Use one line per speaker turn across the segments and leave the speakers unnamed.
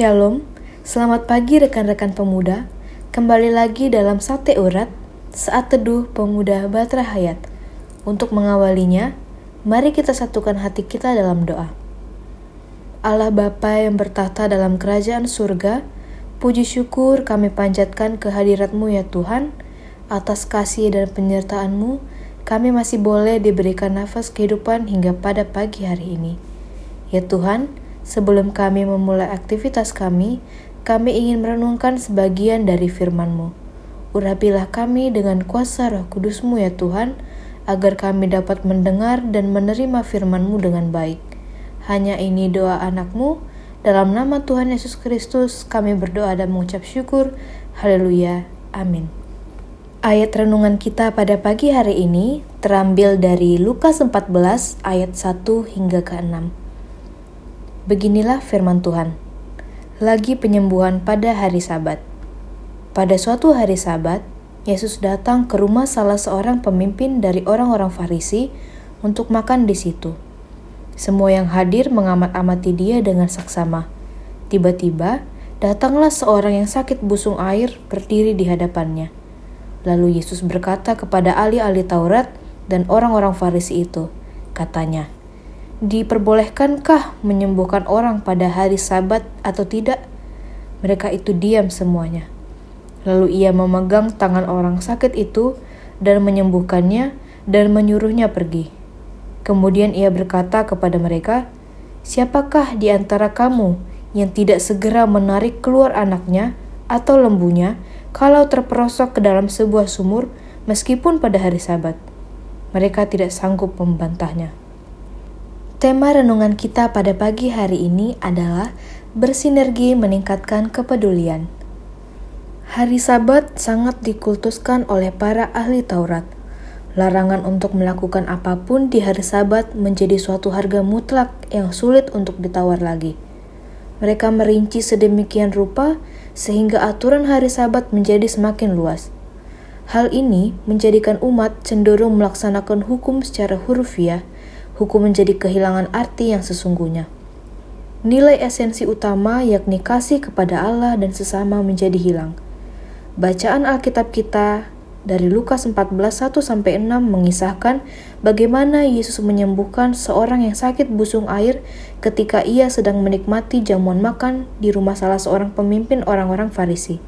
Shalom, selamat pagi rekan-rekan pemuda. Kembali lagi dalam Sate Urat, saat teduh pemuda Batra Hayat. Untuk mengawalinya, mari kita satukan hati kita dalam doa. Allah Bapa yang bertahta dalam kerajaan surga, puji syukur kami panjatkan kehadiratmu ya Tuhan, atas kasih dan penyertaan-Mu, kami masih boleh diberikan nafas kehidupan hingga pada pagi hari ini. Ya Tuhan, Sebelum kami memulai aktivitas kami, kami ingin merenungkan sebagian dari firman-Mu. Urapilah kami dengan kuasa roh kudus-Mu ya Tuhan, agar kami dapat mendengar dan menerima firman-Mu dengan baik. Hanya ini doa anak-Mu, dalam nama Tuhan Yesus Kristus kami berdoa dan mengucap syukur. Haleluya. Amin. Ayat renungan kita pada pagi hari ini terambil dari Lukas 14 ayat 1 hingga ke 6. Beginilah firman Tuhan. Lagi penyembuhan pada hari Sabat. Pada suatu hari Sabat, Yesus datang ke rumah salah seorang pemimpin dari orang-orang Farisi untuk makan di situ. Semua yang hadir mengamat-amati dia dengan saksama. Tiba-tiba, datanglah seorang yang sakit busung air berdiri di hadapannya. Lalu Yesus berkata kepada ahli-ahli Taurat dan orang-orang Farisi itu, katanya, diperbolehkankah menyembuhkan orang pada hari Sabat atau tidak? Mereka itu diam semuanya. Lalu ia memegang tangan orang sakit itu dan menyembuhkannya dan menyuruhnya pergi. Kemudian ia berkata kepada mereka, "Siapakah di antara kamu yang tidak segera menarik keluar anaknya atau lembunya kalau terperosok ke dalam sebuah sumur meskipun pada hari Sabat?" Mereka tidak sanggup membantahnya. Tema renungan kita pada pagi hari ini adalah bersinergi meningkatkan kepedulian. Hari Sabat sangat dikultuskan oleh para ahli Taurat. Larangan untuk melakukan apa pun di hari Sabat menjadi suatu harga mutlak yang sulit untuk ditawar lagi. Mereka merinci sedemikian rupa sehingga aturan hari Sabat menjadi semakin luas. Hal ini menjadikan umat cenderung melaksanakan hukum secara hurufiah hukum menjadi kehilangan arti yang sesungguhnya. Nilai esensi utama yakni kasih kepada Allah dan sesama menjadi hilang. Bacaan Alkitab kita dari Lukas 14 1 sampai 6 mengisahkan bagaimana Yesus menyembuhkan seorang yang sakit busung air ketika ia sedang menikmati jamuan makan di rumah salah seorang pemimpin orang-orang Farisi.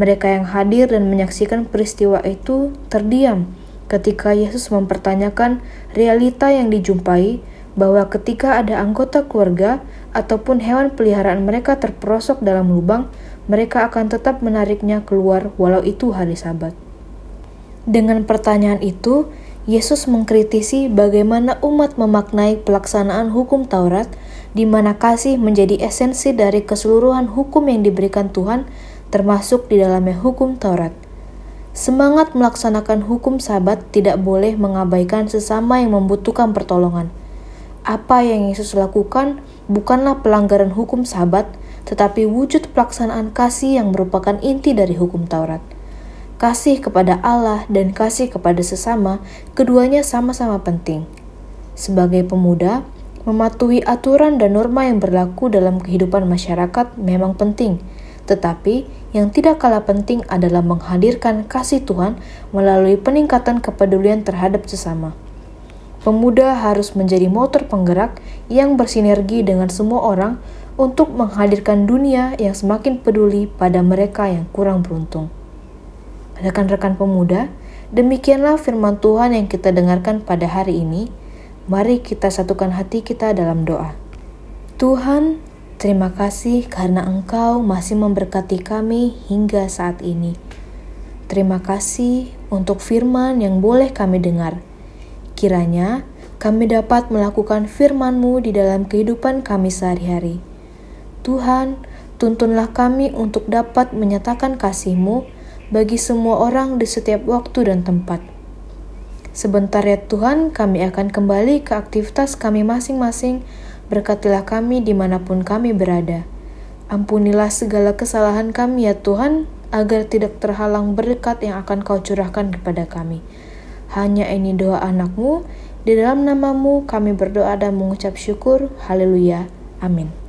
Mereka yang hadir dan menyaksikan peristiwa itu terdiam ketika Yesus mempertanyakan realita yang dijumpai bahwa ketika ada anggota keluarga ataupun hewan peliharaan mereka terperosok dalam lubang, mereka akan tetap menariknya keluar walau itu hari Sabat. Dengan pertanyaan itu, Yesus mengkritisi bagaimana umat memaknai pelaksanaan hukum Taurat, di mana kasih menjadi esensi dari keseluruhan hukum yang diberikan Tuhan, termasuk di dalamnya hukum Taurat. Semangat melaksanakan hukum sabat tidak boleh mengabaikan sesama yang membutuhkan pertolongan. Apa yang Yesus lakukan bukanlah pelanggaran hukum sabat, tetapi wujud pelaksanaan kasih yang merupakan inti dari hukum Taurat. Kasih kepada Allah dan kasih kepada sesama, keduanya sama-sama penting. Sebagai pemuda, mematuhi aturan dan norma yang berlaku dalam kehidupan masyarakat memang penting, tetapi yang tidak kalah penting adalah menghadirkan kasih Tuhan melalui peningkatan kepedulian terhadap sesama. Pemuda harus menjadi motor penggerak yang bersinergi dengan semua orang untuk menghadirkan dunia yang semakin peduli pada mereka yang kurang beruntung. Rekan-rekan pemuda, demikianlah firman Tuhan yang kita dengarkan pada hari ini. Mari kita satukan hati kita dalam doa. Tuhan, Terima kasih karena Engkau masih memberkati kami hingga saat ini. Terima kasih untuk firman yang boleh kami dengar. Kiranya kami dapat melakukan firman-Mu di dalam kehidupan kami sehari-hari. Tuhan, tuntunlah kami untuk dapat menyatakan kasih-Mu bagi semua orang di setiap waktu dan tempat. Sebentar ya Tuhan, kami akan kembali ke aktivitas kami masing-masing Berkatilah kami di mana pun kami berada. Ampunilah segala kesalahan kami ya Tuhan, agar tidak terhalang berkat yang akan kau curahkan kepada kami. Hanya ini doa anakmu, di dalam namamu kami berdoa dan mengucap syukur. Haleluya. Amin.